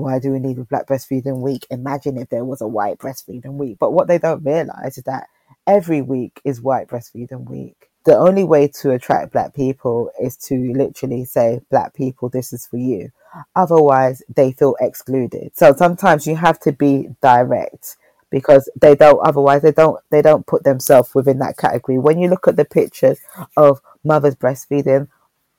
Why do we need a black breastfeeding week? Imagine if there was a white breastfeeding week. But what they don't realize is that every week is white breastfeeding week. The only way to attract black people is to literally say, Black people, this is for you. Otherwise, they feel excluded. So sometimes you have to be direct because they don't otherwise they don't they don't put themselves within that category when you look at the pictures of mothers breastfeeding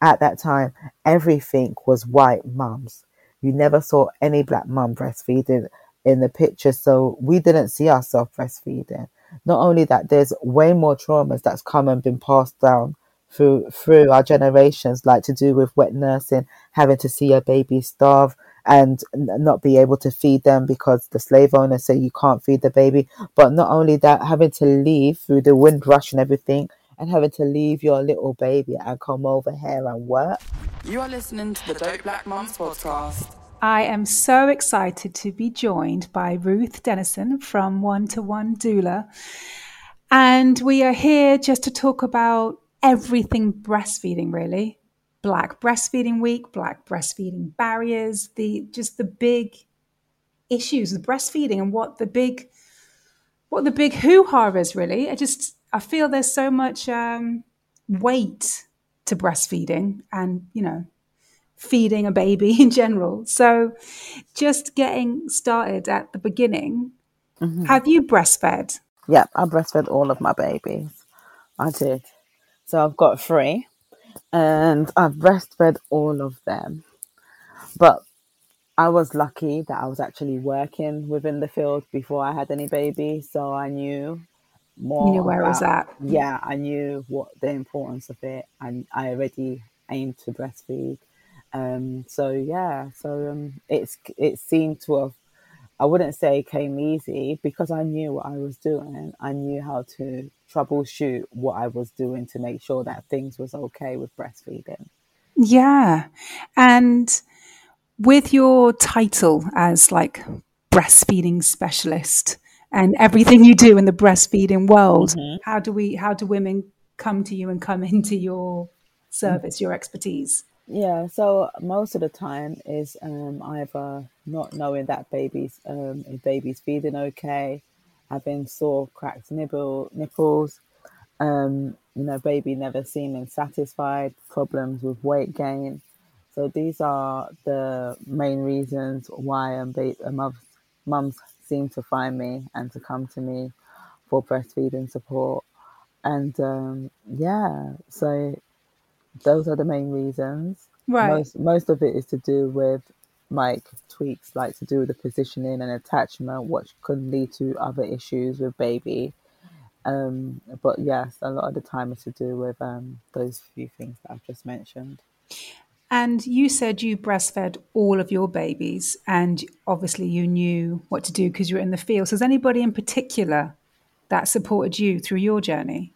at that time everything was white mums you never saw any black mum breastfeeding in the picture so we didn't see ourselves breastfeeding not only that there's way more traumas that's come and been passed down through through our generations like to do with wet nursing having to see a baby starve and not be able to feed them because the slave owners say you can't feed the baby. But not only that, having to leave through the windrush and everything, and having to leave your little baby and come over here and work. You are listening to the Dope Black Mums podcast. I am so excited to be joined by Ruth Dennison from One to One Doula. And we are here just to talk about everything breastfeeding, really. Black Breastfeeding Week, Black breastfeeding barriers, the just the big issues with breastfeeding and what the big what the big hoo ha is really. I just I feel there's so much um, weight to breastfeeding and you know feeding a baby in general. So just getting started at the beginning. Mm-hmm. Have you breastfed? Yeah, I breastfed all of my babies. I did. So I've got three and I've breastfed all of them. But I was lucky that I was actually working within the field before I had any babies, so I knew more. You knew where about, it was at. Yeah, I knew what the importance of it, and I already aimed to breastfeed. Um, so yeah, so um, it's it seemed to have I wouldn't say it came easy because I knew what I was doing. I knew how to troubleshoot what I was doing to make sure that things was okay with breastfeeding. Yeah. And with your title as like breastfeeding specialist and everything you do in the breastfeeding world, mm-hmm. how do we how do women come to you and come into your service, your expertise? Yeah, so most of the time is um, either not knowing that baby's um, if baby's feeding okay, having sore cracked nipple nipples, um, you know, baby never seeming satisfied, problems with weight gain. So these are the main reasons why um, ba- mums, mums seem to find me and to come to me for breastfeeding support. And um, yeah, so those are the main reasons. Right. Most most of it is to do with like tweaks, like to do with the positioning and attachment, which could lead to other issues with baby. Um, but yes, a lot of the time is to do with um, those few things that I've just mentioned. And you said you breastfed all of your babies, and obviously you knew what to do because you were in the field. So, is anybody in particular that supported you through your journey?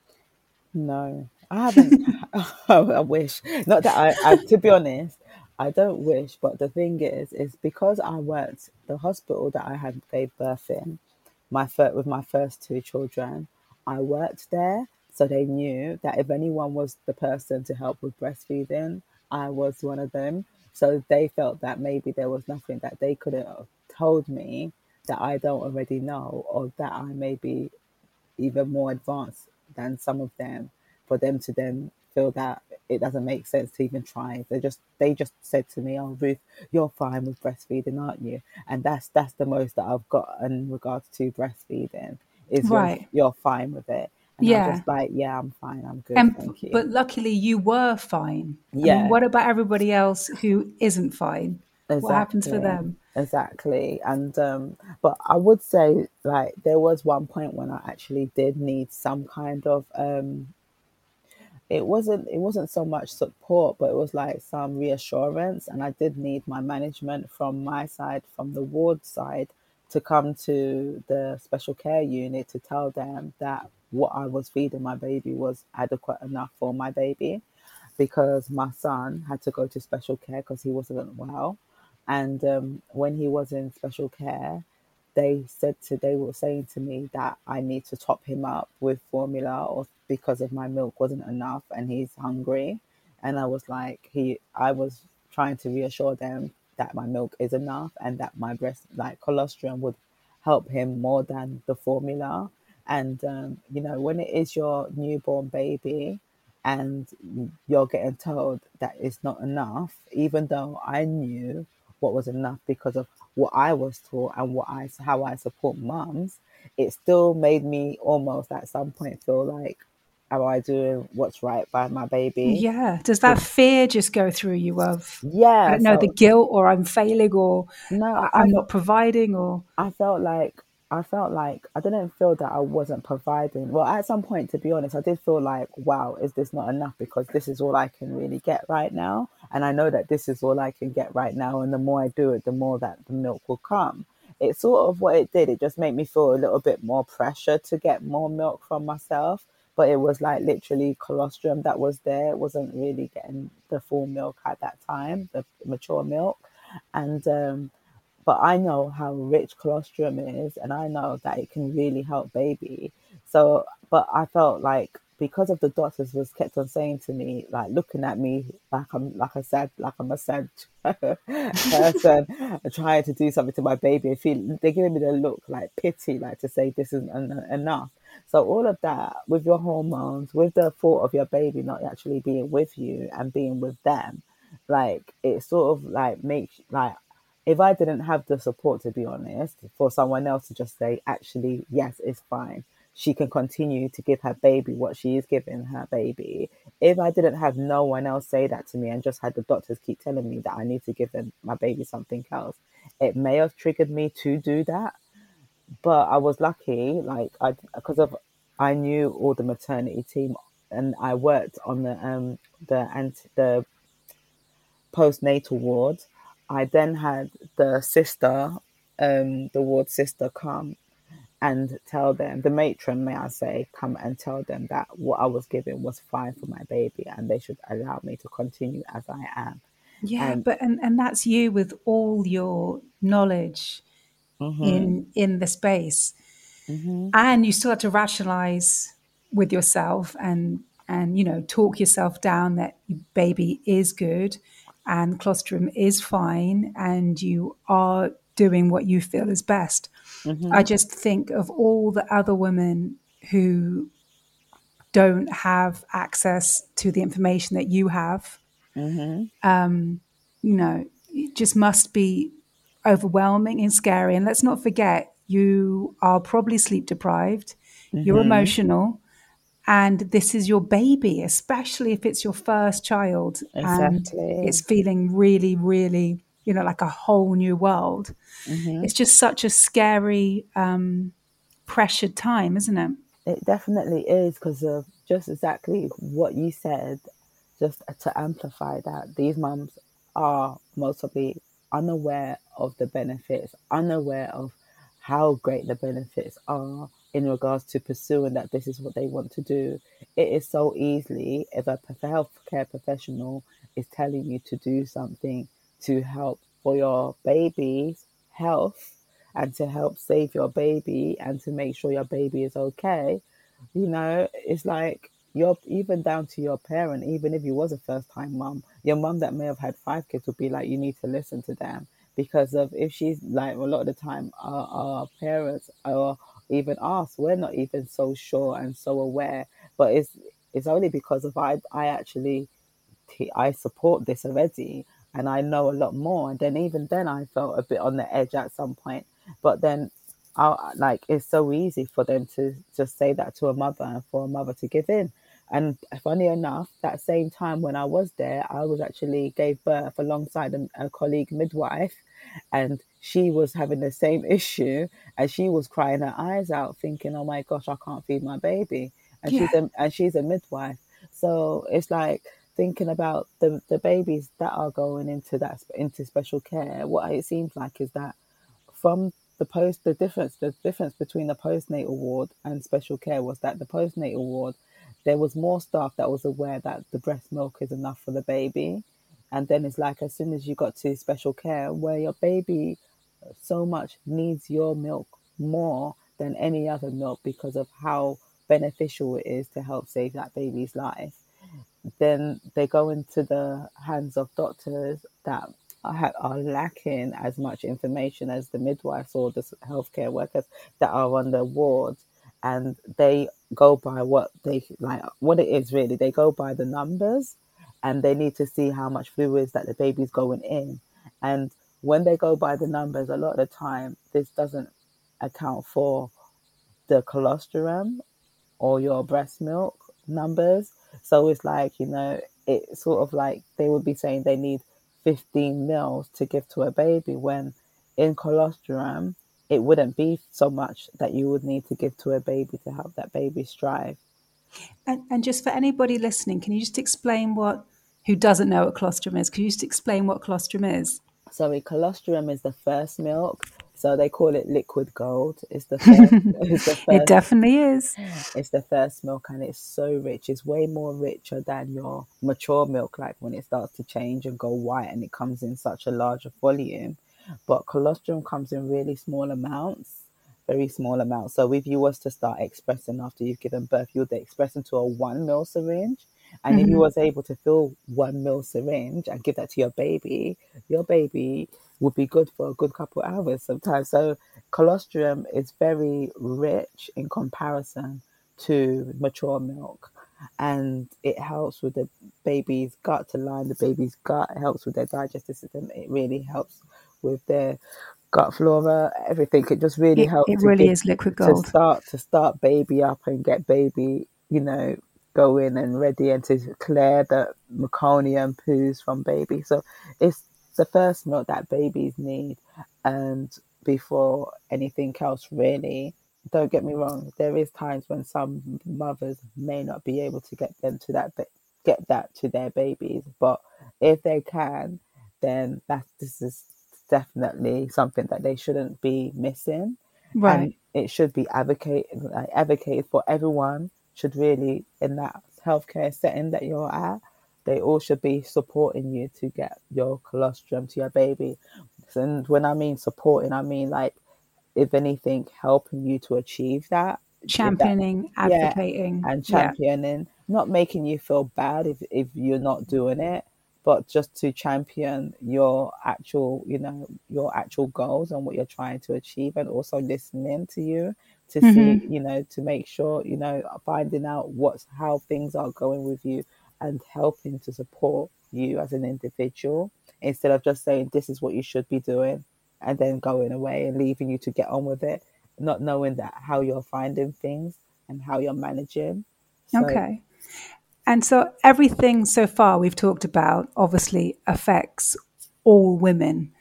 No, I haven't. oh, I wish. Not that I, I, to be honest, I don't wish. But the thing is, is because I worked the hospital that I had gave birth in, my first, with my first two children, I worked there, so they knew that if anyone was the person to help with breastfeeding, I was one of them. So they felt that maybe there was nothing that they couldn't have told me that I don't already know, or that I may be even more advanced than some of them for them to then feel that it doesn't make sense to even try. They just they just said to me, "Oh, Ruth, you're fine with breastfeeding, aren't you?" And that's that's the most that I've got in regards to breastfeeding is right. you're, you're fine with it. And yeah, I'm just like yeah, I'm fine, I'm good, and, thank you. But luckily, you were fine. Yeah. I mean, what about everybody else who isn't fine? Exactly. What happens for them? Exactly. And um, but I would say like there was one point when I actually did need some kind of um it wasn't it wasn't so much support but it was like some reassurance and i did need my management from my side from the ward side to come to the special care unit to tell them that what i was feeding my baby was adequate enough for my baby because my son had to go to special care because he wasn't well. And um, when he was in special care they said to they were saying to me that I need to top him up with formula or because of my milk wasn't enough and he's hungry. And I was like he I was trying to reassure them that my milk is enough and that my breast like colostrum would help him more than the formula. And um, you know when it is your newborn baby and you're getting told that it's not enough even though I knew what was enough because of what I was taught and what I how I support mums, it still made me almost at some point feel like, am I doing what's right by my baby? Yeah. Does that fear just go through you of Yeah. I don't know so- the guilt or I'm failing or no, I- I, I'm not providing or I felt like I felt like I didn't feel that I wasn't providing. Well, at some point, to be honest, I did feel like, wow, is this not enough? Because this is all I can really get right now, and I know that this is all I can get right now. And the more I do it, the more that the milk will come. It's sort of what it did. It just made me feel a little bit more pressure to get more milk from myself. But it was like literally colostrum that was there. It wasn't really getting the full milk at that time, the mature milk, and. um but I know how rich colostrum is, and I know that it can really help baby. So, but I felt like because of the doctors was kept on saying to me, like looking at me like I'm like I said, like I'm a sad person trying to do something to my baby. I feel they're giving me the look like pity, like to say this isn't en- enough. So all of that with your hormones, with the thought of your baby not actually being with you and being with them, like it sort of like makes like if I didn't have the support, to be honest, for someone else to just say, actually, yes, it's fine. She can continue to give her baby what she is giving her baby. If I didn't have no one else say that to me and just had the doctors keep telling me that I need to give them, my baby something else, it may have triggered me to do that. But I was lucky, like I because of I knew all the maternity team and I worked on the um the and the postnatal ward. I then had the sister, um, the ward sister, come and tell them, the matron, may I say, come and tell them that what I was giving was fine for my baby and they should allow me to continue as I am. yeah, but and, and that's you with all your knowledge mm-hmm. in in the space. Mm-hmm. And you still have to rationalize with yourself and and you know talk yourself down that your baby is good and colostrum is fine and you are doing what you feel is best. Mm-hmm. I just think of all the other women who don't have access to the information that you have. Mm-hmm. Um, you know, it just must be overwhelming and scary. And let's not forget, you are probably sleep deprived, you're mm-hmm. emotional, and this is your baby, especially if it's your first child. and Exactly. it's feeling really, really, you know, like a whole new world. It's just such a scary, um, pressured time, isn't it? It definitely is because of just exactly what you said, just to amplify that. These mums are mostly unaware of the benefits, unaware of how great the benefits are in regards to pursuing that this is what they want to do. It is so easily if a healthcare professional is telling you to do something to help for your baby's health and to help save your baby and to make sure your baby is okay, you know, it's like you're even down to your parent, even if you was a first time mom your mom that may have had five kids would be like, you need to listen to them because of if she's like a lot of the time our, our parents or even us, we're not even so sure and so aware, but it's it's only because of I I actually I support this already and I know a lot more. And then even then, I felt a bit on the edge at some point. But then, I like it's so easy for them to just say that to a mother and for a mother to give in. And funny enough, that same time when I was there, I was actually gave birth alongside a, a colleague midwife, and she was having the same issue, and she was crying her eyes out, thinking, "Oh my gosh, I can't feed my baby," and she's a and she's a midwife. So it's like thinking about the the babies that are going into that into special care. What it seems like is that from the post the difference the difference between the postnatal ward and special care was that the postnatal ward there was more staff that was aware that the breast milk is enough for the baby and then it's like as soon as you got to special care where your baby so much needs your milk more than any other milk because of how beneficial it is to help save that baby's life then they go into the hands of doctors that are, are lacking as much information as the midwives or the healthcare workers that are on the wards and they go by what they like what it is really. They go by the numbers and they need to see how much fluids that the baby's going in. And when they go by the numbers a lot of the time this doesn't account for the colostrum or your breast milk numbers so it's like you know it's sort of like they would be saying they need 15 mils to give to a baby when in colostrum it wouldn't be so much that you would need to give to a baby to help that baby strive. And, and just for anybody listening, can you just explain what, who doesn't know what colostrum is, can you just explain what colostrum is? Sorry, colostrum is the first milk. So they call it liquid gold. It's the first, it's the first, it definitely is. It's the first milk and it's so rich. It's way more richer than your mature milk, like when it starts to change and go white and it comes in such a larger volume. But colostrum comes in really small amounts, very small amounts. So if you was to start expressing after you've given birth, you would express into a one mil syringe. And mm-hmm. if you mm-hmm. was able to fill one mil syringe and give that to your baby, your baby would be good for a good couple hours sometimes. So colostrum is very rich in comparison to mature milk and it helps with the baby's gut to line the baby's gut it helps with their digestive system it really helps with their gut flora, everything. It just really it, helps. It really get, is liquid gold. To start to start baby up and get baby, you know, going and ready and to clear the meconium poos from baby. So it's the first milk that babies need and before anything else really don't get me wrong there is times when some mothers may not be able to get them to that get that to their babies but if they can then that this is definitely something that they shouldn't be missing. Right. And it should be advocated like, advocated for everyone should really in that healthcare setting that you're at, they all should be supporting you to get your colostrum to your baby. And when I mean supporting, I mean like if anything, helping you to achieve that. Championing, that, advocating. Yeah, and championing, yeah. not making you feel bad if, if you're not doing it, but just to champion your actual, you know, your actual goals and what you're trying to achieve, and also listening to you to mm-hmm. see, you know, to make sure, you know, finding out what's how things are going with you and helping to support you as an individual instead of just saying this is what you should be doing and then going away and leaving you to get on with it, not knowing that how you're finding things and how you're managing. So, okay. And so everything so far we've talked about obviously affects all women.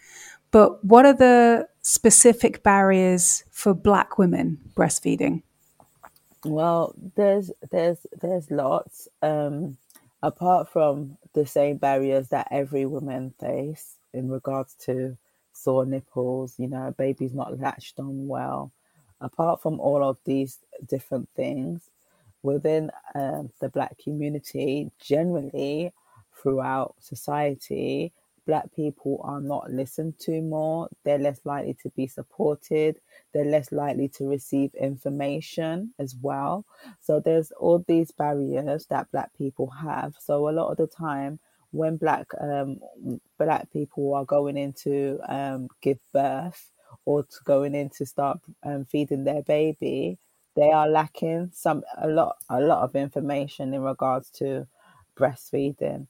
But what are the specific barriers for black women breastfeeding? Well, there's there's there's lots. Um, apart from the same barriers that every woman face in regards to sore nipples, you know, baby's not latched on well. Apart from all of these different things, within um, the black community generally throughout society black people are not listened to more they're less likely to be supported they're less likely to receive information as well. So there's all these barriers that black people have. So a lot of the time when black um, black people are going into um, give birth or to going in to start um, feeding their baby they are lacking some a lot a lot of information in regards to breastfeeding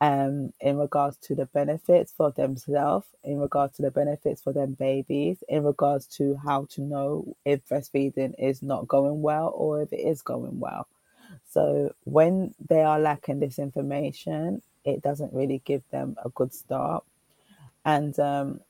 um in regards to the benefits for themselves in regards to the benefits for their babies in regards to how to know if breastfeeding is not going well or if it is going well so when they are lacking this information it doesn't really give them a good start and um,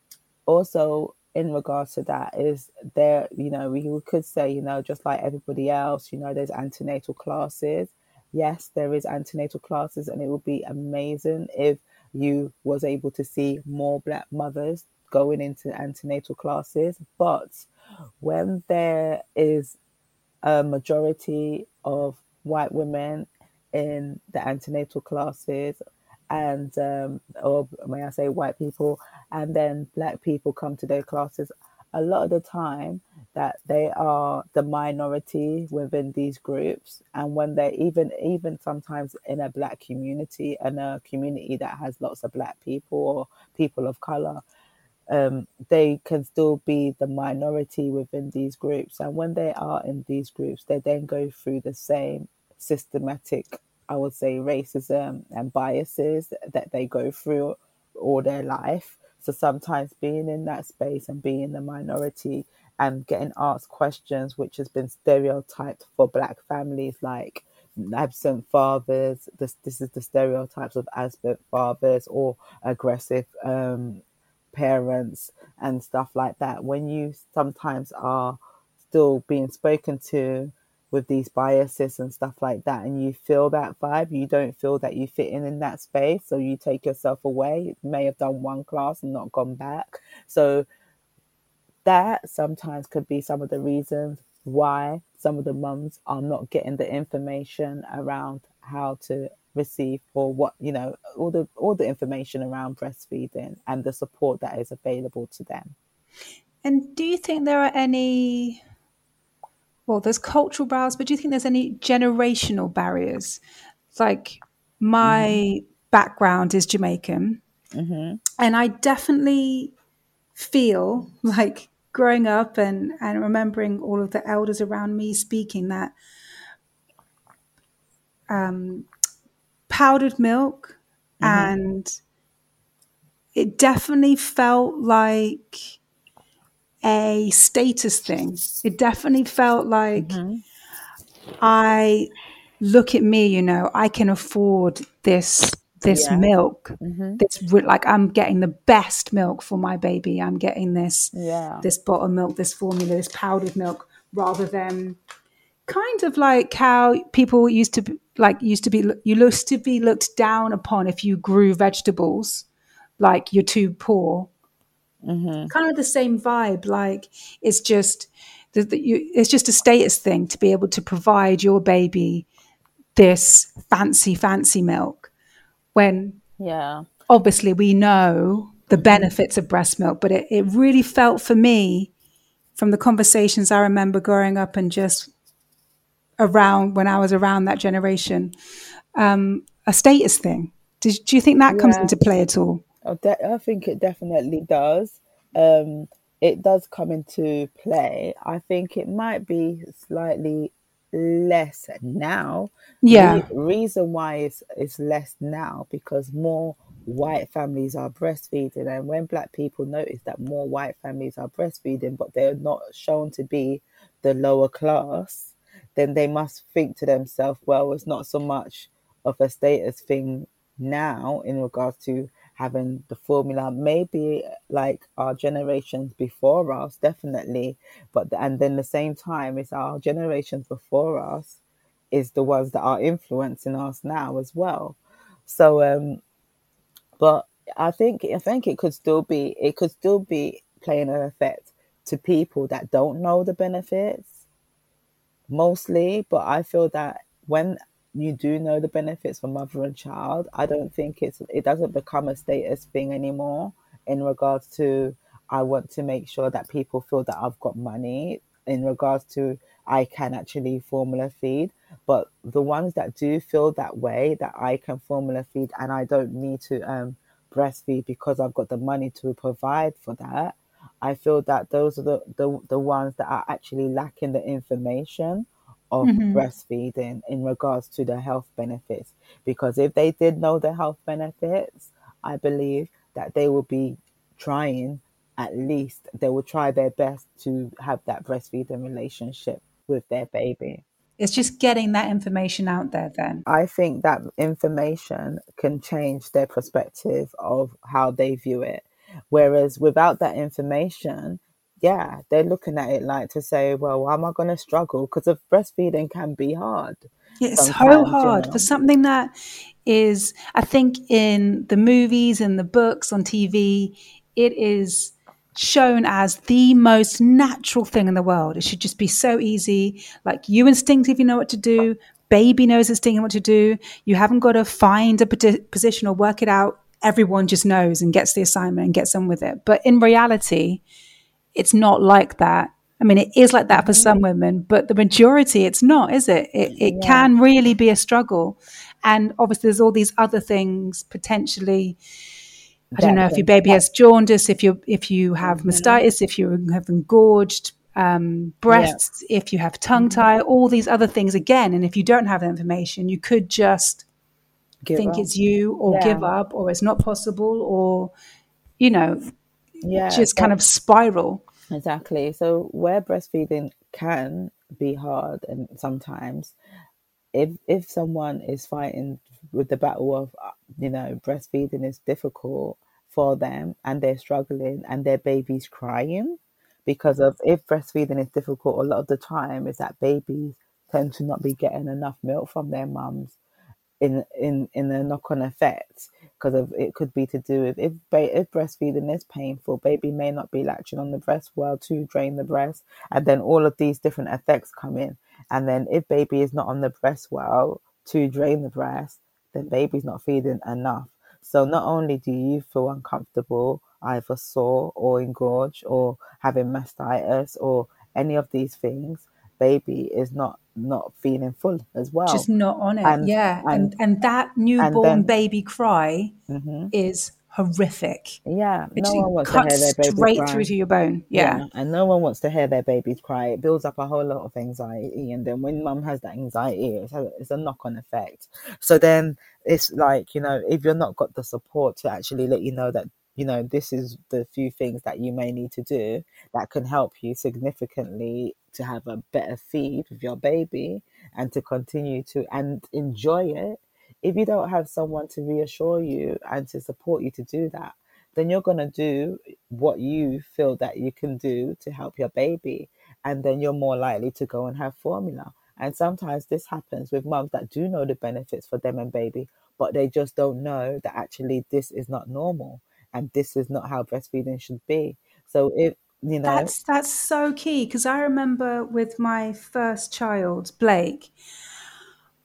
also in regards to that is there, you know, we could say, you know, just like everybody else, you know, there's antenatal classes. Yes, there is antenatal classes, and it would be amazing if you was able to see more black mothers going into antenatal classes. But when there is a majority of white women in the antenatal classes and um, or may I say white people and then black people come to their classes a lot of the time that they are the minority within these groups. And when they're even even sometimes in a black community and a community that has lots of black people or people of color um, they can still be the minority within these groups. And when they are in these groups they then go through the same systematic i would say racism and biases that they go through all their life so sometimes being in that space and being the minority and getting asked questions which has been stereotyped for black families like absent fathers this this is the stereotypes of absent fathers or aggressive um, parents and stuff like that. When you sometimes are still being spoken to with these biases and stuff like that and you feel that vibe you don't feel that you fit in in that space so you take yourself away. You may have done one class and not gone back. So that sometimes could be some of the reasons why some of the mums are not getting the information around how to receive or what you know all the all the information around breastfeeding and the support that is available to them. And do you think there are any well, there's cultural barriers, but do you think there's any generational barriers? Like my mm-hmm. background is Jamaican, mm-hmm. and I definitely feel like growing up and, and remembering all of the elders around me speaking that um, powdered milk mm-hmm. and it definitely felt like a status thing. It definitely felt like mm-hmm. I look at me, you know, I can afford this this yeah. milk. Mm-hmm. This like I'm getting the best milk for my baby. I'm getting this yeah. this bottle milk, this formula, this powdered milk, rather than kind of like how people used to be, like used to be you used to be looked down upon if you grew vegetables, like you're too poor Mm-hmm. Kind of the same vibe. Like it's just that you, it's just a status thing to be able to provide your baby this fancy, fancy milk. When yeah, obviously we know the mm-hmm. benefits of breast milk, but it, it really felt for me from the conversations I remember growing up and just around when I was around that generation, um, a status thing. Did, do you think that comes yeah. into play at all? Oh, de- I think it definitely does. Um, it does come into play. I think it might be slightly less now. Yeah. The reason why it's, it's less now because more white families are breastfeeding, and when black people notice that more white families are breastfeeding, but they're not shown to be the lower class, then they must think to themselves, well, it's not so much of a status thing now in regards to having the formula. Maybe like our generations before us definitely but and then the same time it's our generations before us is the ones that are influencing us now as well. So um but i think i think it could still be it could still be playing an effect to people that don't know the benefits mostly but i feel that when you do know the benefits for mother and child, I don't think it's it doesn't become a status thing anymore in regards to I want to make sure that people feel that I've got money in regards to I can actually formula feed. But the ones that do feel that way, that I can formula feed and I don't need to um, breastfeed because I've got the money to provide for that, I feel that those are the, the, the ones that are actually lacking the information of mm-hmm. breastfeeding in regards to the health benefits. Because if they did know the health benefits, I believe that they will be trying at least, they will try their best to have that breastfeeding relationship with their baby. It's just getting that information out there then. I think that information can change their perspective of how they view it. Whereas without that information, yeah, they're looking at it like to say, well, am I going to struggle? Because of breastfeeding can be hard. It's so hard you know. for something that is, I think, in the movies and the books on TV, it is shown as the most natural thing in the world. It should just be so easy. Like you instinctively know what to do. Baby knows instinctively what to do. You haven't got to find a position or work it out. Everyone just knows and gets the assignment and gets on with it. But in reality, it's not like that. I mean, it is like that for some women, but the majority, it's not, is it? It, it yeah. can really be a struggle. And obviously, there's all these other things potentially. I don't know if your baby has jaundice, if you if you have mm-hmm. mastitis, if you have engorged um, breasts, yeah. if you have tongue mm-hmm. tie, all these other things again. And if you don't have the information, you could just give think up. it's you, or yeah. give up, or it's not possible, or you know, yeah, just kind of spiral. Exactly. So where breastfeeding can be hard and sometimes if if someone is fighting with the battle of uh, you know breastfeeding is difficult for them and they're struggling and their baby's crying because of if breastfeeding is difficult a lot of the time is that babies tend to not be getting enough milk from their mums in in in the knock-on effect because of it could be to do with if if breastfeeding is painful, baby may not be latching on the breast well to drain the breast, and then all of these different effects come in. And then if baby is not on the breast well to drain the breast, then baby's not feeding enough. So not only do you feel uncomfortable, either sore or engorged or having mastitis or any of these things, baby is not not feeling full as well. Just not on it. And, yeah. And, and, and that newborn then, baby cry mm-hmm. is horrific. Yeah. It no one wants to hear their baby straight cry. through to your bone. Yeah. yeah. And no one wants to hear their babies cry. It builds up a whole lot of anxiety. And then when mum has that anxiety, it's a, it's a knock on effect. So then it's like, you know, if you're not got the support to actually let you know that you know, this is the few things that you may need to do that can help you significantly to have a better feed with your baby and to continue to and enjoy it. If you don't have someone to reassure you and to support you to do that, then you're going to do what you feel that you can do to help your baby. And then you're more likely to go and have formula. And sometimes this happens with mums that do know the benefits for them and baby, but they just don't know that actually this is not normal and this is not how breastfeeding should be. So if you know that's that's so key because I remember with my first child, Blake.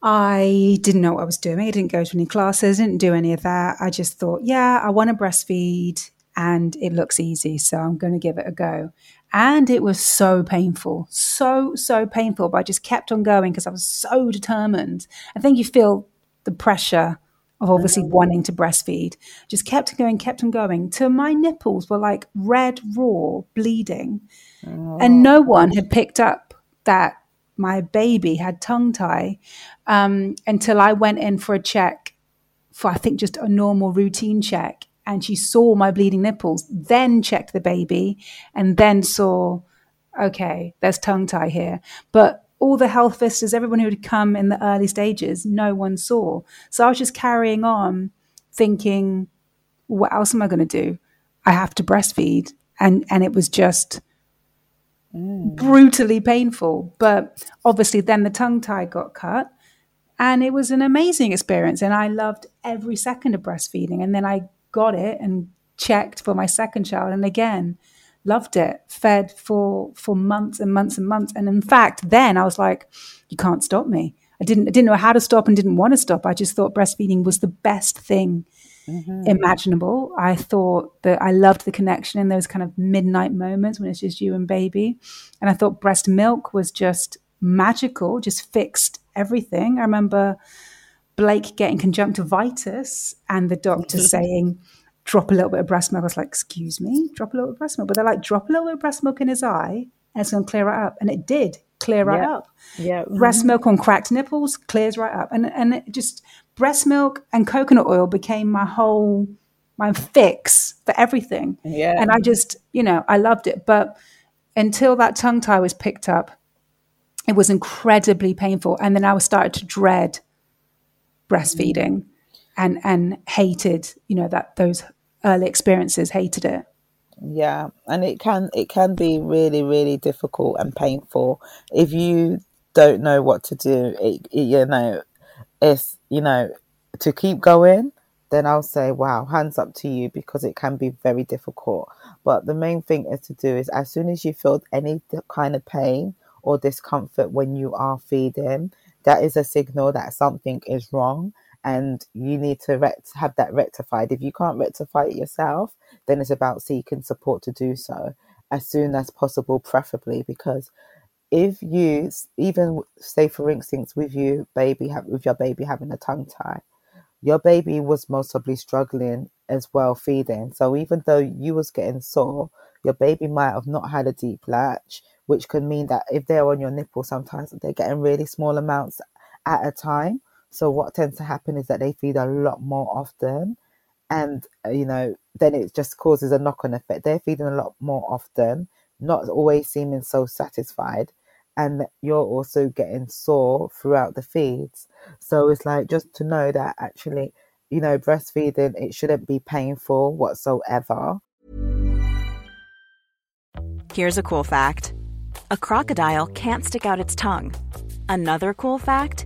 I didn't know what I was doing. I didn't go to any classes, didn't do any of that. I just thought, yeah, I want to breastfeed and it looks easy. So I'm going to give it a go. And it was so painful, so, so painful. But I just kept on going because I was so determined. I think you feel the pressure of obviously wanting to breastfeed. Just kept going, kept on going till my nipples were like red, raw, bleeding. Oh. And no one had picked up that my baby had tongue tie um, until I went in for a check for, I think, just a normal routine check. And she saw my bleeding nipples, then checked the baby, and then saw, okay, there's tongue tie here. But all the health visitors, everyone who had come in the early stages, no one saw. So I was just carrying on thinking, what else am I going to do? I have to breastfeed. And, and it was just mm. brutally painful. But obviously, then the tongue tie got cut. And it was an amazing experience. And I loved every second of breastfeeding. And then I got it and checked for my second child. And again, loved it, fed for for months and months and months. And in fact, then I was like, you can't stop me. I didn't I didn't know how to stop and didn't want to stop. I just thought breastfeeding was the best thing mm-hmm. imaginable. I thought that I loved the connection in those kind of midnight moments when it's just you and baby. And I thought breast milk was just magical, just fixed everything. I remember Blake getting conjunctivitis and the doctor saying, drop a little bit of breast milk. I was like, excuse me, drop a little bit of breast milk. But they're like, drop a little bit of breast milk in his eye and it's going to clear it up. And it did clear right yeah. up. Yeah. Mm-hmm. Breast milk on cracked nipples clears right up. And, and it just breast milk and coconut oil became my whole, my fix for everything. Yeah. And I just, you know, I loved it. But until that tongue tie was picked up, it was incredibly painful. And then I was started to dread breastfeeding mm. and and hated, you know, that those early experiences, hated it. Yeah, and it can it can be really really difficult and painful if you don't know what to do. It, it, you know, it's you know to keep going. Then I'll say, wow, hands up to you because it can be very difficult. But the main thing is to do is as soon as you feel any kind of pain or discomfort when you are feeding, that is a signal that something is wrong and you need to have that rectified. If you can't rectify it yourself, then it's about seeking support to do so as soon as possible, preferably because if you even say for instance with you baby with your baby having a tongue tie your baby was most probably struggling as well feeding so even though you was getting sore your baby might have not had a deep latch which could mean that if they're on your nipple sometimes they're getting really small amounts at a time so what tends to happen is that they feed a lot more often and uh, you know then it just causes a knock-on effect. They're feeding a lot more often not always seeming so satisfied and you're also getting sore throughout the feeds. So it's like just to know that actually you know breastfeeding it shouldn't be painful whatsoever. Here's a cool fact. A crocodile can't stick out its tongue. Another cool fact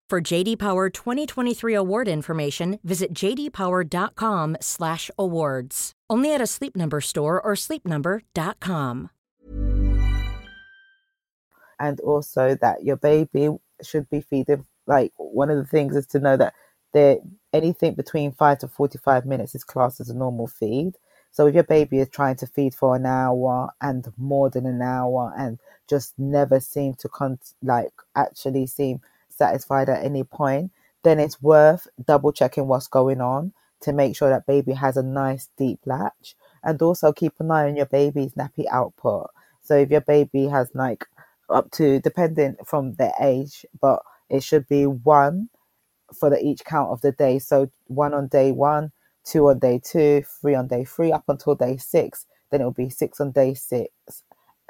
For JD Power 2023 award information, visit jdpower.com/awards. Only at a Sleep Number store or sleepnumber.com. and also that your baby should be feeding like one of the things is to know that there anything between 5 to 45 minutes is classed as a normal feed so if your baby is trying to feed for an hour and more than an hour and just never seem to con- like actually seem satisfied at any point then it's worth double checking what's going on to make sure that baby has a nice deep latch and also keep an eye on your baby's nappy output so if your baby has like up to depending from their age, but it should be one for the each count of the day. So one on day one, two on day two, three on day three, up until day six. Then it'll be six on day six,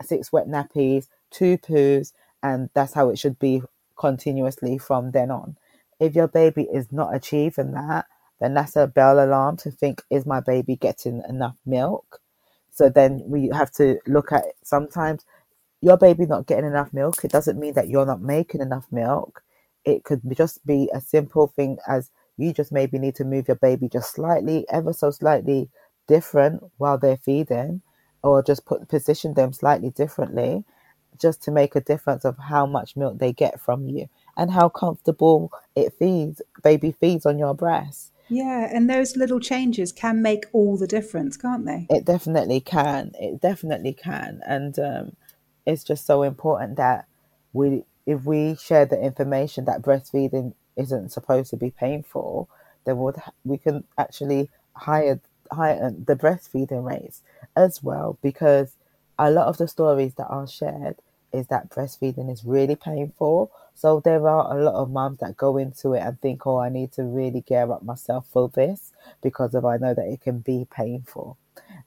six wet nappies, two poos, and that's how it should be continuously from then on. If your baby is not achieving that, then that's a bell alarm to think, is my baby getting enough milk? So then we have to look at sometimes your baby not getting enough milk, it doesn't mean that you're not making enough milk. It could just be a simple thing as you just maybe need to move your baby just slightly, ever so slightly different while they're feeding, or just put position them slightly differently, just to make a difference of how much milk they get from you and how comfortable it feeds baby feeds on your breast. Yeah, and those little changes can make all the difference, can't they? It definitely can. It definitely can. And um, it's just so important that we if we share the information that breastfeeding isn't supposed to be painful, then we'll, we can actually higher heighten the breastfeeding rates as well because a lot of the stories that are shared is that breastfeeding is really painful. So there are a lot of moms that go into it and think, oh, I need to really gear up myself for this because of I know that it can be painful.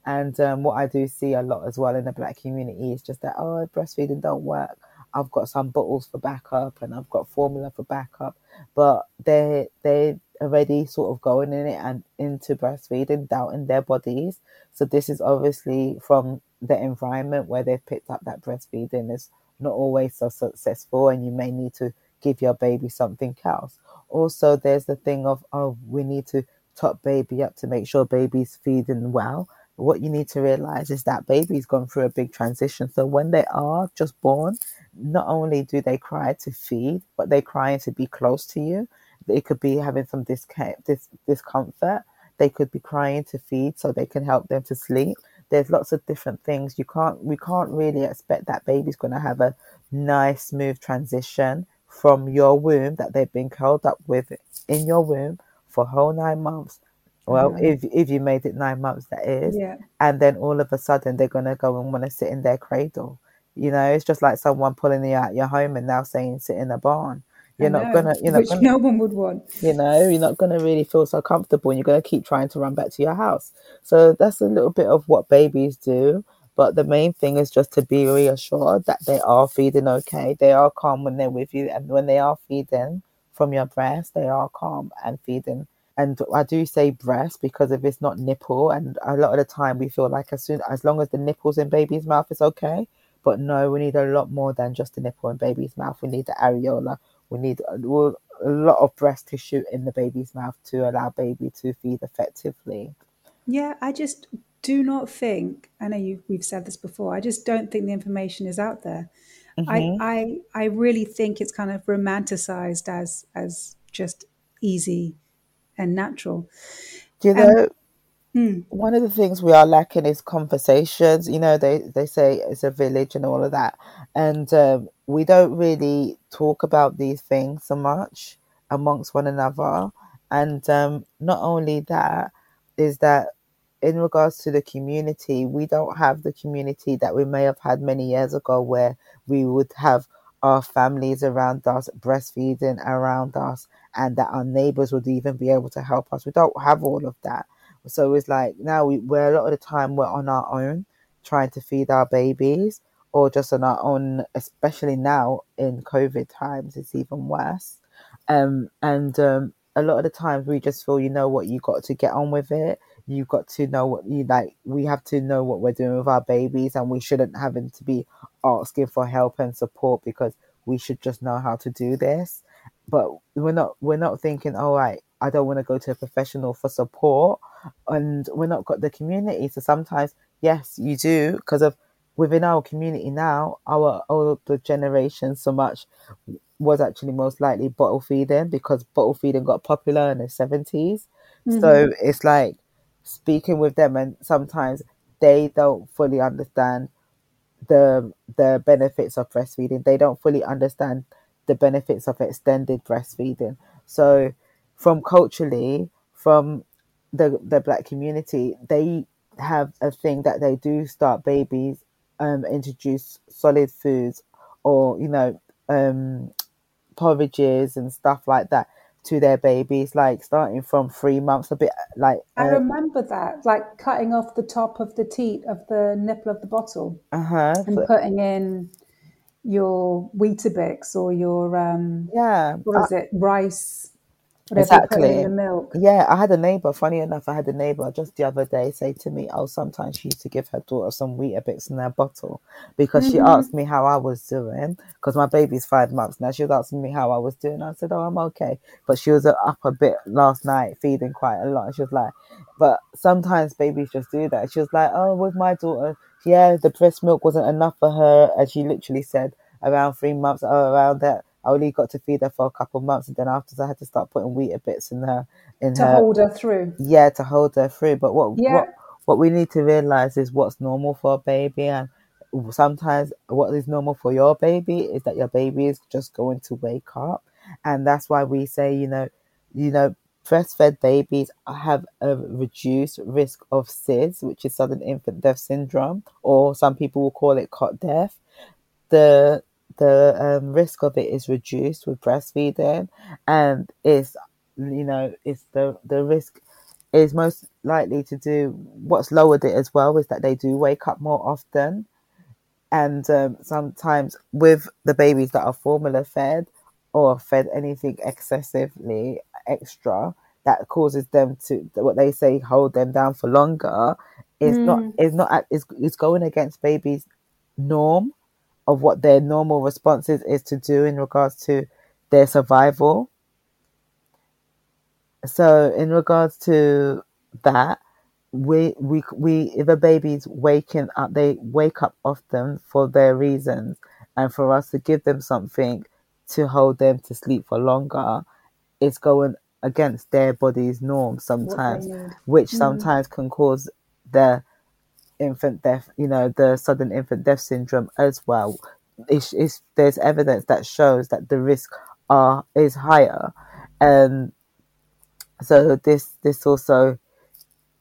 And um, what I do see a lot as well in the black community is just that, oh, breastfeeding don't work. I've got some bottles for backup and I've got formula for backup, but they they already sort of going in it and into breastfeeding, doubting their bodies. So this is obviously from the environment where they've picked up that breastfeeding is not always so successful, and you may need to give your baby something else. Also, there's the thing of oh, we need to top baby up to make sure baby's feeding well what you need to realize is that baby's gone through a big transition. So when they are just born, not only do they cry to feed, but they cry to be close to you. They could be having some disca- dis- discomfort. They could be crying to feed so they can help them to sleep. There's lots of different things. You can't we can't really expect that baby's gonna have a nice smooth transition from your womb that they've been curled up with in your womb for whole nine months. Well, if if you made it nine months, that is, Yeah. and then all of a sudden they're gonna go and want to sit in their cradle. You know, it's just like someone pulling you out your home and now saying sit in a barn. You're not gonna, you know, which gonna, no one would want. you know, you're not gonna really feel so comfortable, and you're gonna keep trying to run back to your house. So that's a little bit of what babies do. But the main thing is just to be reassured that they are feeding okay. They are calm when they're with you, and when they are feeding from your breast, they are calm and feeding. And I do say breast because if it's not nipple, and a lot of the time we feel like as soon as long as the nipple's in baby's mouth, it's okay. But no, we need a lot more than just the nipple in baby's mouth. We need the areola. We need a, a lot of breast tissue in the baby's mouth to allow baby to feed effectively. Yeah, I just do not think. I know you. We've said this before. I just don't think the information is out there. I, Mhm. I, I really think it's kind of romanticized as as just easy and natural. Do you Um, know? Mm, one of the things we are lacking is conversations. You know, they, they say it's a village and all of that. And um, we don't really talk about these things so much amongst one another. And um, not only that, is that in regards to the community, we don't have the community that we may have had many years ago where we would have our families around us, breastfeeding around us, and that our neighbors would even be able to help us. We don't have all of that. So it's like now we, we're a lot of the time we're on our own trying to feed our babies or just on our own, especially now in COVID times, it's even worse. Um, and um, a lot of the times we just feel, you know what, you got to get on with it. You've got to know what you like. We have to know what we're doing with our babies, and we shouldn't having to be asking for help and support because we should just know how to do this. But we're not. We're not thinking, all right, I don't want to go to a professional for support, and we're not got the community. So sometimes, yes, you do because of within our community now, our older generation so much was actually most likely bottle feeding because bottle feeding got popular in the 70s. So mm-hmm. it's like speaking with them, and sometimes they don't fully understand the the benefits of breastfeeding. They don't fully understand the benefits of extended breastfeeding. So from culturally, from the the black community, they have a thing that they do start babies um introduce solid foods or you know um porridges and stuff like that to their babies like starting from three months a bit like I uh, remember that, like cutting off the top of the teat of the nipple of the bottle uh-huh and so- putting in your Weetabix or your um, yeah what is it, rice, whatever you put Exactly. in the milk. Yeah, I had a neighbor. Funny enough, I had a neighbor just the other day say to me, "Oh, sometimes she used to give her daughter some Weetabix in their bottle because she mm-hmm. asked me how I was doing because my baby's five months now. She was asking me how I was doing. I said, "Oh, I'm okay," but she was up a bit last night, feeding quite a lot. And she was like, "But sometimes babies just do that." She was like, "Oh, with my daughter, yeah, the breast milk wasn't enough for her," and she literally said around three months, oh, around that. I only got to feed her for a couple of months, and then after I had to start putting Weetabix in her in her To her hold her through. yeah to hold her through but what Yeah. what what we need to realize is what's normal for a baby and sometimes what is normal for your baby is that your baby is just going to wake up and that's why we say you know you know breastfed babies have a reduced risk of SIDS which is sudden infant death syndrome or some people will call it cot death the the um, risk of it is reduced with breastfeeding and it's you know it's the the risk is most likely to do what's lowered it as well is that they do wake up more often. And um, sometimes with the babies that are formula fed or fed anything excessively extra that causes them to what they say hold them down for longer is not is not is is going against babies norm of what their normal responses is to do in regards to their survival so in regards to that we we we if a baby's waking up, they wake up often for their reasons, and for us to give them something to hold them to sleep for longer, it's going against their body's norm sometimes, which mm. sometimes can cause the infant death, you know, the sudden infant death syndrome as well. It's, it's, there's evidence that shows that the risk are is higher, and so this this also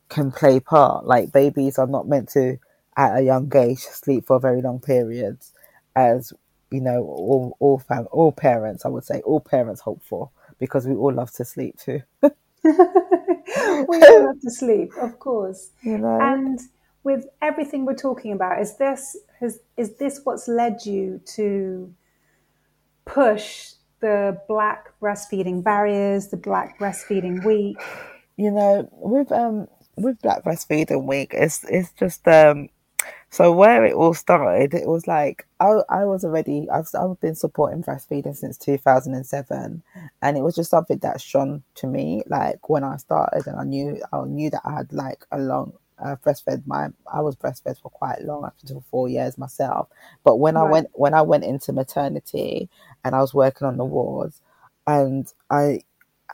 can play part. Like babies are not meant to, at a young age, sleep for very long periods, as you know, all all fam- all parents, I would say, all parents hope for, because we all love to sleep too. we all love to sleep, of course. You know, and with everything we're talking about, is this has is this what's led you to push the black breastfeeding barriers, the black breastfeeding week? You know, with um with Black Breastfeeding Week, it's it's just um so where it all started, it was like I I was already I've I've been supporting breastfeeding since two thousand and seven, and it was just something that shone to me like when I started, and I knew I knew that I had like a long uh, breastfed my I was breastfed for quite long up until four years myself. But when right. I went when I went into maternity and I was working on the wards, and I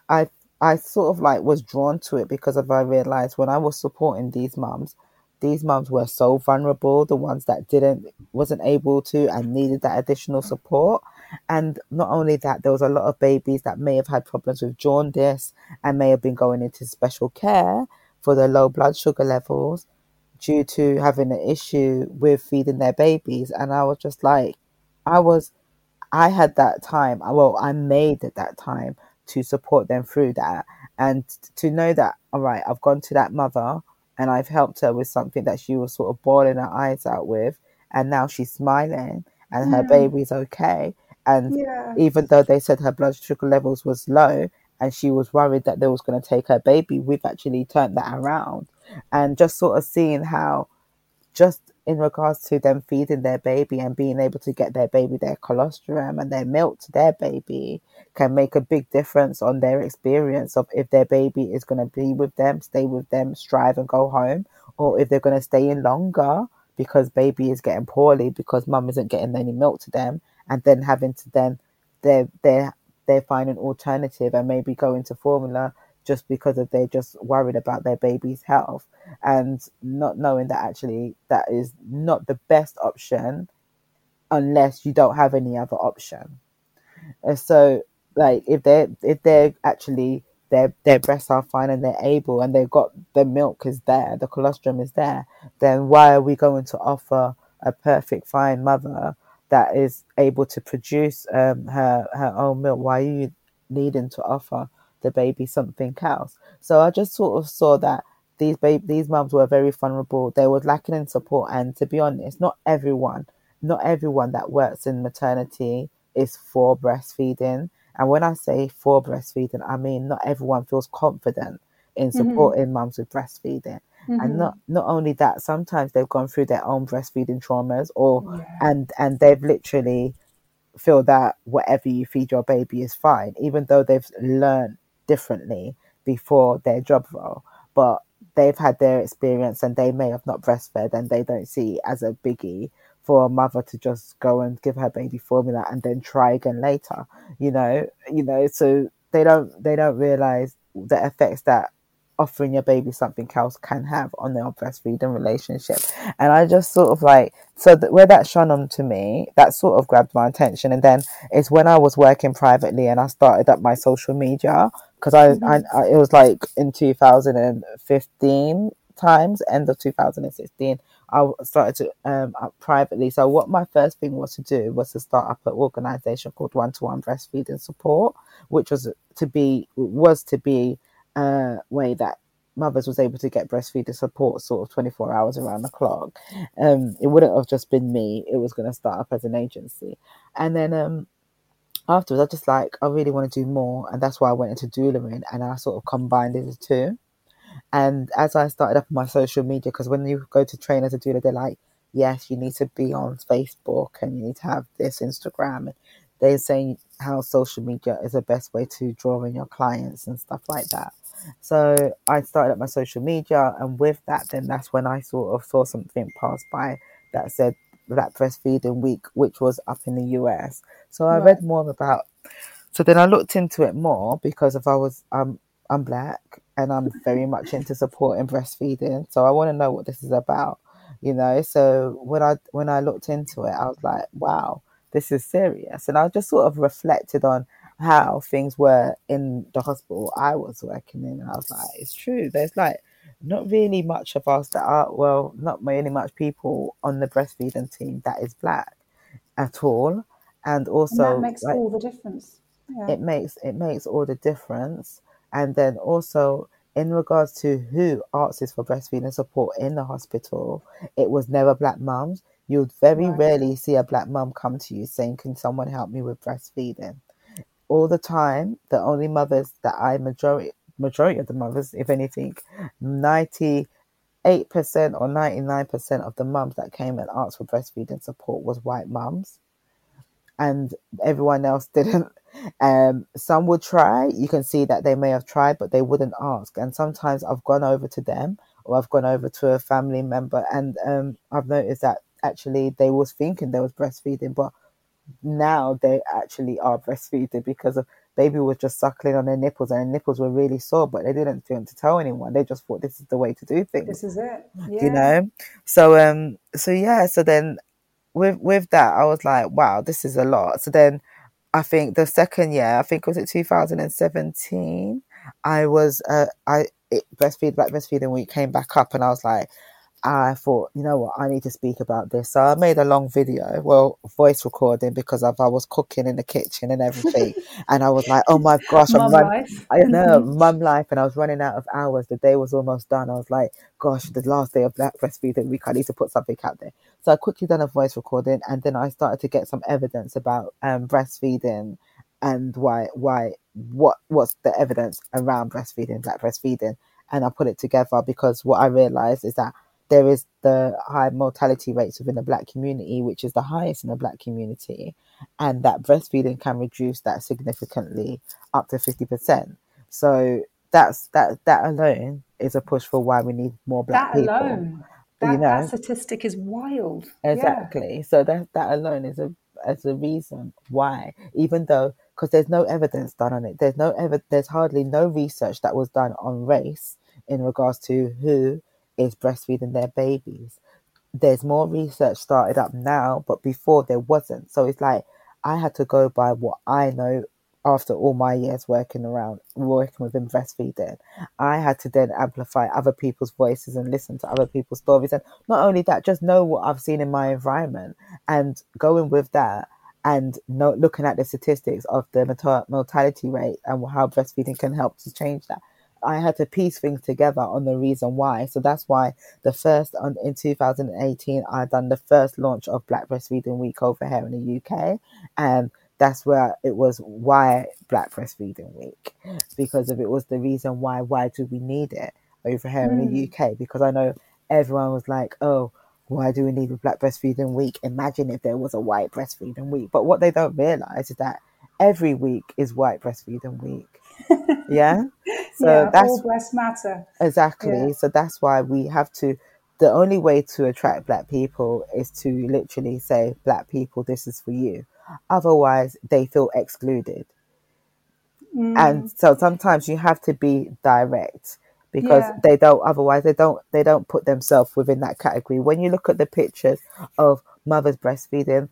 I I sort of like was drawn to it because of I realized when I was supporting these mums, these mums were so vulnerable, the ones that didn't wasn't able to and needed that additional support. And not only that, there was a lot of babies that may have had problems with jaundice and may have been going into special care for their low blood sugar levels due to having an issue with feeding their babies. And I was just like, I was, I had that time. Uh, well, I made it that time to support them through that and to know that all right i've gone to that mother and i've helped her with something that she was sort of bawling her eyes out with and now she's smiling and her baby's okay and yeah. even though they said her blood sugar levels was low and she was worried that they was going to take her baby. We've actually turned that around and just sort of seeing how just in regards to them feeding their baby and being able to get their baby their colostrum and their milk to their baby can make a big difference on their experience of if their baby is going to be with them, stay with them, strive and go home, or if they're going to stay in longer because baby is getting poorly because mum isn't getting any milk to them, and then having to then they're they're they find an alternative and maybe go into formula just because of they're just worried about their baby's health and not knowing that actually that is not the best option unless you don't have any other option. And so like if they're if they're actually their their breasts are fine and they're able and they've got the milk is there, the colostrum is there, then why are we going to offer a perfect fine mother that is able to produce um, her her own milk? Why are you needing to offer the baby something else. So I just sort of saw that these baby these mums were very vulnerable. They were lacking in support, and to be honest, not everyone, not everyone that works in maternity is for breastfeeding. And when I say for breastfeeding, I mean not everyone feels confident in mm-hmm. supporting mm-hmm. mums with breastfeeding. Mm-hmm. And not not only that, sometimes they've gone through their own breastfeeding traumas, or yeah. and and they've literally feel that whatever you feed your baby is fine, even though they've learned differently before their job role, but they've had their experience and they may have not breastfed and they don't see it as a biggie for a mother to just go and give her baby formula and then try again later. You know, you know, so they don't they don't realize the effects that offering your baby something else can have on their breastfeeding relationship. And I just sort of like, so that where that shone on to me, that sort of grabbed my attention. And then it's when I was working privately and I started up my social media because I, mm-hmm. I, I, it was like in 2015 times, end of 2016. I started to um privately. So what my first thing was to do was to start up an organization called One to One Breastfeeding Support, which was to be was to be uh, way that mothers was able to get breastfeeding support sort of 24 hours around the clock. Um, it wouldn't have just been me. It was going to start up as an agency. And then um, afterwards, I just like, I really want to do more. And that's why I went into doulaing and I sort of combined the two. And as I started up my social media, because when you go to train as a doula, they're like, yes, you need to be on Facebook and you need to have this Instagram. They're saying how social media is the best way to draw in your clients and stuff like that. So I started up my social media, and with that, then that's when I sort of saw something pass by that said Black Breastfeeding Week, which was up in the US. So I Right. read more about. So then I looked into it more because if I was um I'm black and I'm very much into supporting breastfeeding, so I want to know what this is about, you know. So when I when I looked into it, I was like, wow, this is serious, and I just sort of reflected on how things were in the hospital I was working in, and I was like, it's true. There's like not really much of us that are well, not really much people on the breastfeeding team that is black at all, and also and that makes like all the difference. Yeah. it makes it makes all the difference. And then also in regards to who asks for breastfeeding support in the hospital, it was never black mums. You'd very Right. rarely see a black mum come to you saying, "Can someone help me with breastfeeding?" All the time, the only mothers that I majority majority of the mothers, if anything, ninety eight percent or ninety nine percent of the mums that came and asked for breastfeeding support was white mums and everyone else didn't. Um, some would try. You can see that they may have tried, but they wouldn't ask. And sometimes I've gone over to them, or I've gone over to a family member, and um, I've noticed that actually they was thinking they was breastfeeding, but now they actually are breastfeeding because of baby was just suckling on their nipples, and their nipples were really sore, but they didn't want to tell anyone. They just thought this is the way to do things This is it. Yeah. you know so um so yeah so then with with that i was like wow this is a lot so then i think the second year i think was it 2017 i was uh i it, breastfeed black breastfeeding week came back up and i was like I thought, you know what, I need to speak about this. So I made a long video, well, voice recording because of, I was cooking in the kitchen and everything. and I was like, oh my gosh, I'm Mum running. life. I know, mum life, and I was running out of hours. The day was almost done. I was like, gosh, the last day of Black Breastfeeding Week, I need to put something out there. So I quickly done a voice recording, and then I started to get some evidence about um, breastfeeding and why, why, what, what's the evidence around breastfeeding, Black breastfeeding, and I put it together because what I realized is that there is the high mortality rates within the black community, which is the highest in the black community, and that breastfeeding can reduce that significantly up to 50%. So that's that that alone is a push for why we need more black That people. alone, that, you know? that statistic is wild. Yeah. Exactly. So that that alone is a as a reason why, even though because there's no evidence done on it, there's no ever there's hardly no research that was done on race in regards to who is breastfeeding their babies. There's more research started up now, but before there wasn't. So it's like I had to go by what I know after all my years working around working within breastfeeding. I had to then amplify other people's voices and listen to other people's stories and not only that, just know what I've seen in my environment and going with that and no, looking at the statistics of the mortality rate and how breastfeeding can help to change that. I had to piece things together on the reason why. So that's why the first on in 2018 I done the first launch of Black Breastfeeding Week over here in the UK, and that's where it was why Black Breastfeeding Week because if it was the reason why why do we need it over here in the hmm. UK because I know everyone was like oh why do we need a Black Breastfeeding Week? Imagine if there was a White Breastfeeding Week. But what they don't realize is that every week is White Breastfeeding Week. Yeah. So yeah, that's all breasts matter. Exactly. Yeah. So that's why we have to. The only way to attract black people is to literally say, "Black people, this is for you." Otherwise, they feel excluded. Mm. And so sometimes you have to be direct because Yeah. they don't. Otherwise, they don't. They don't put themselves within that category. When you look at the pictures of mothers breastfeeding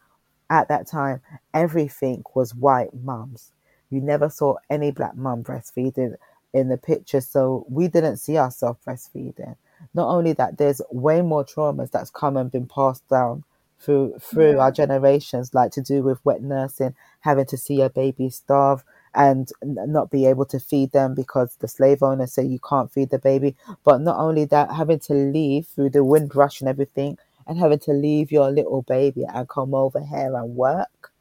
at that time, everything was white mums. You never saw any black mum breastfeeding in the picture, so we didn't see ourselves breastfeeding. Not only that, there's way more traumas that's come and been passed down through through our generations, like to do with wet nursing, having to see a baby starve and not be able to feed them because the slave owners say you can't feed the baby. But not only that, having to leave through the Windrush and everything, and having to leave your little baby and come over here and work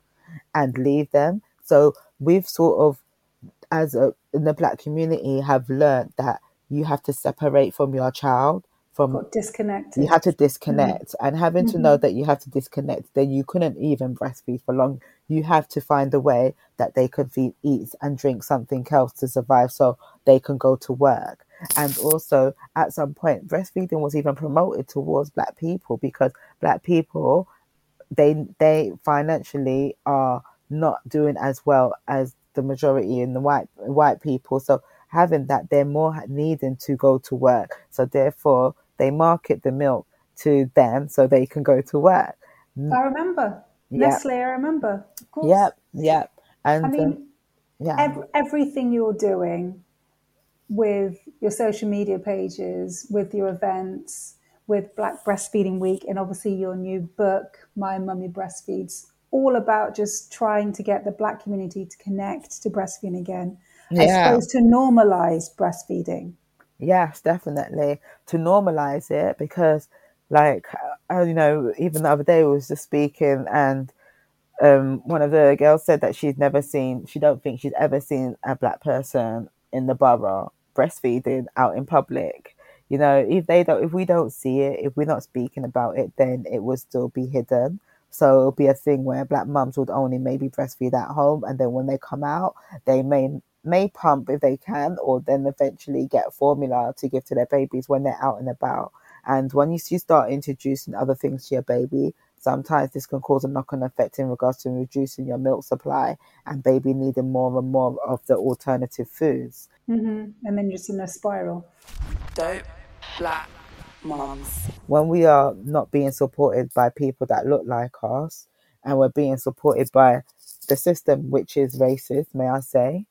and leave them. So we've sort of, as a in the black community, have learned that you have to separate from your child from Got disconnected. you have to disconnect Mm-hmm. and having to know that you have to disconnect then you couldn't even breastfeed for long you have to find a way that they could feed, eat and drink something else to survive so they can go to work and also at some point breastfeeding was even promoted towards black people because black people they they financially are not doing as well as the majority in the white white people so having that they're more needing to go to work so therefore they market the milk to them so they can go to work I remember. Yeah. Nestle, I remember. Of course. yep yep and I um, mean, yeah ev- everything you're doing with your social media pages, with your events, with Black Breastfeeding Week, and obviously your new book, My Mummy Breastfeeds, all about just trying to get the Black community to connect to breastfeeding again. I Yeah. suppose to normalize breastfeeding. Yes, definitely to normalize it because, like, uh, you know, even the other day I was just speaking, and um, one of the girls said that she's never seen, she don't think she's ever seen a black person in the borough breastfeeding out in public. You know, if they don't, if we don't see it, if we're not speaking about it, then it will still be hidden. So it'll be a thing where black mums would only maybe breastfeed at home, and then when they come out, they may may pump if they can, or then eventually get formula to give to their babies when they're out and about. And when you, you start introducing other things to your baby, sometimes this can cause a knock-on effect in regards to reducing your milk supply and baby needing more and more of the alternative foods. hmm And then just in a spiral. Dope black moms. when we are not being supported by people that look like us and we're being supported by the system which is racist may i say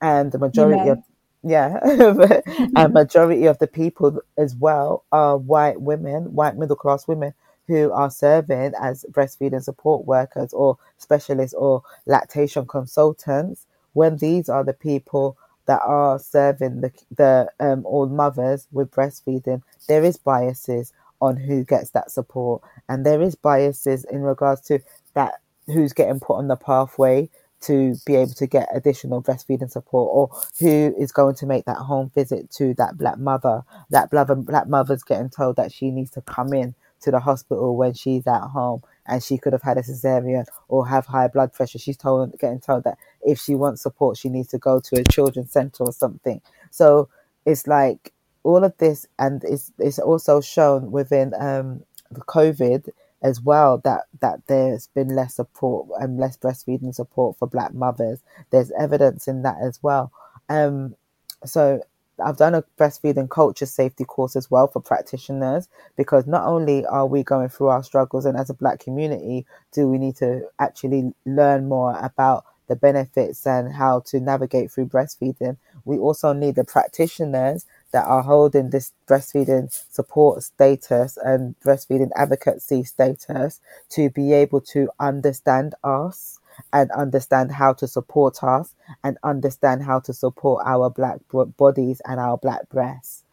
and the majority may. of yeah and majority of the people as well are white women white middle class women who are serving as breastfeeding support workers or specialists or lactation consultants when these are the people that are serving the the um, all mothers with breastfeeding, there is biases on who gets that support, and there is biases in regards to that who's getting put on the pathway to be able to get additional breastfeeding support, or who is going to make that home visit to that black mother. That black black mother's getting told that she needs to come in to the hospital when she's at home and she could have had a cesarean or have high blood pressure. She's told getting told that if she wants support, she needs to go to a children's center or something. So it's like all of this, and it's it's also shown within um, the COVID as well that that there's been less support and less breastfeeding support for Black mothers. There's evidence in that as well. Um, so I've done a breastfeeding culture safety course as well for practitioners because not only are we going through our struggles and as a black community do we need to actually learn more about the benefits and how to navigate through breastfeeding? We also need the practitioners that are holding this breastfeeding support status and breastfeeding advocacy status to be able to understand us and understand how to support us and understand how to support our black bodies and our black breasts.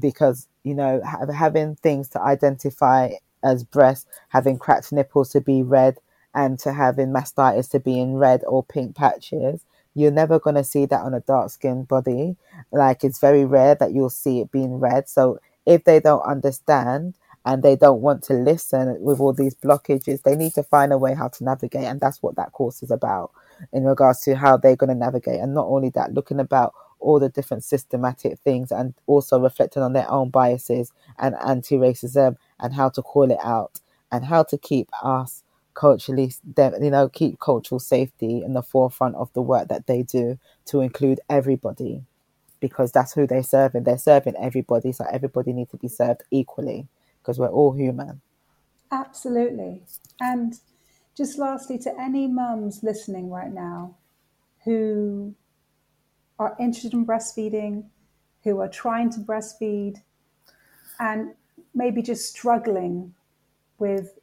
Because you know having things to identify as breasts having cracked nipples to be red and to having mastitis to be in red or pink patches you're never going to see that on a dark skinned body. Like it's very rare that you'll see it being red. So if they don't understand and they don't want to listen with all these blockages. They need to find a way how to navigate and that's what that course is about in regards to how they're going to navigate. And not only that looking about all the different systematic things and also reflecting on their own biases and anti-racism and how to call it out and how to keep us culturally you know keep cultural safety in the forefront of the work that they do to include everybody because that's who they're serving. They're serving everybody so everybody needs to be served equally because we're all human Absolutely. And just lastly, to any mums listening right now who are interested in breastfeeding, who are trying to breastfeed, and maybe just struggling with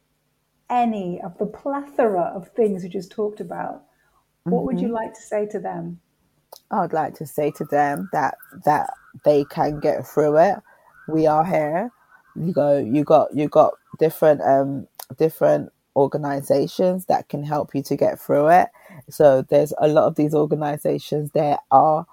any of the plethora of things we just talked about, what would you mm-hmm. like to say to them? I'd like to say to them that that they can get through it. We are here. You go. You got. You got different um different organizations that can help you to get through it. So there's a lot of these organizations that are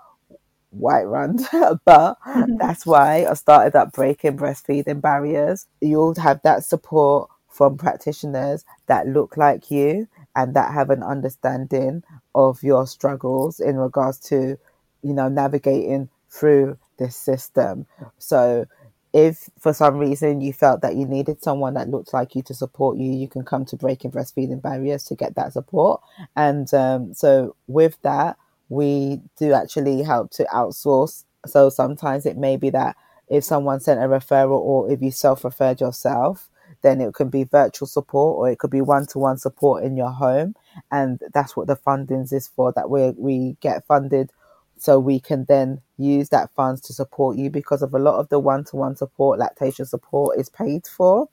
white run, but that's why I started up breaking breastfeeding barriers. You'll have that support from practitioners that look like you and that have an understanding of your struggles in regards to, you know, navigating through this system. So if for some reason you felt that you needed someone that looked like you to support you, you can come to Breaking Breastfeeding Barriers to get that support. And um, so with that, we do actually help to outsource. So sometimes it may be that if someone sent a referral or if you self referred yourself, then it can be virtual support or it could be one to one support in your home. And that's what the fundings is for, that we, we get funded so we can then use that funds to support you because of a lot of the one to one support, lactation support is paid for.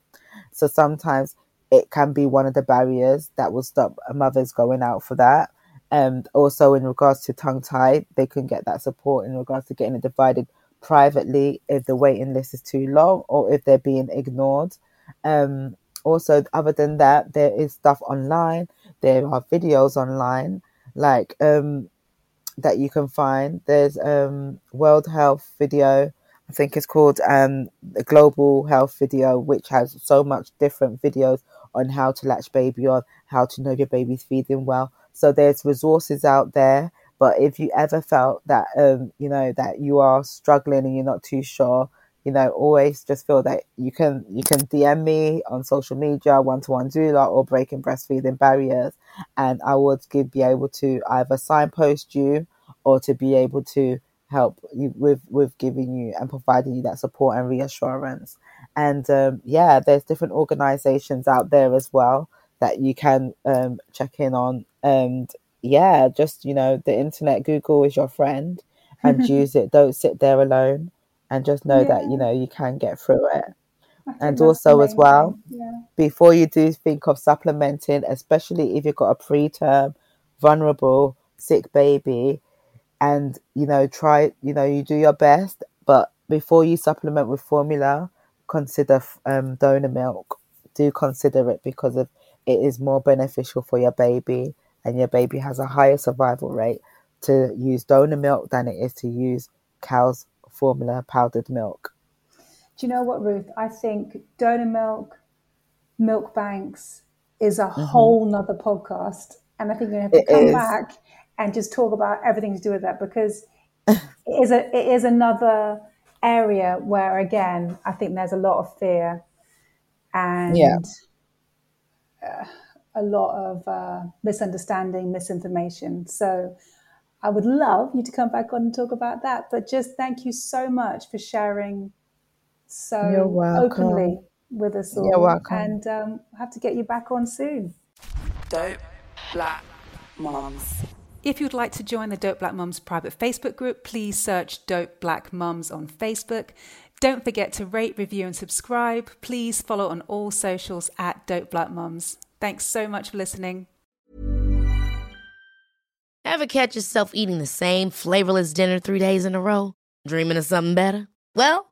So sometimes it can be one of the barriers that will stop mothers going out for that. And also in regards to tongue tie, they can get that support in regards to getting it divided privately if the waiting list is too long or if they're being ignored. Um, also, other than that, there is stuff online. There are videos online, like um, that you can find. There's um World Health video. I think it's called um the Global Health video, which has so much different videos on how to latch baby on, how to know your baby's feeding well. So there's resources out there. But if you ever felt that um you know that you are struggling and you're not too sure, you know, always just feel that you can you can DM me on social media, one to one doula or breaking breastfeeding barriers, and I would give be able to either signpost you or to be able to help you with with giving you and providing you that support and reassurance. And um, yeah, there's different organisations out there as well that you can um, check in on. And yeah, just you know, the internet, Google is your friend, and use it. Don't sit there alone and just know yeah. that you know you can get through it and also as well yeah. before you do think of supplementing especially if you've got a preterm vulnerable sick baby and you know try you know you do your best but before you supplement with formula consider um, donor milk do consider it because of it is more beneficial for your baby and your baby has a higher survival rate to use donor milk than it is to use cow's formula powdered milk. Do you know what, Ruth? I think donor milk, milk banks is a mm-hmm. whole nother podcast. And I think you're going to have to it come is. back and just talk about everything to do with that because it is a it is another area where again I think there's a lot of fear and yeah. uh, a lot of uh, misunderstanding, misinformation. So I would love you to come back on and talk about that. But just thank you so much for sharing so openly with us all. You're welcome. And um, I have to get you back on soon. Dope Black Mums. If you'd like to join the Dope Black Mums private Facebook group, please search Dope Black Mums on Facebook. Don't forget to rate, review, and subscribe. Please follow on all socials at Dope Black Mums. Thanks so much for listening. Ever catch yourself eating the same flavorless dinner three days in a row? Dreaming of something better? Well,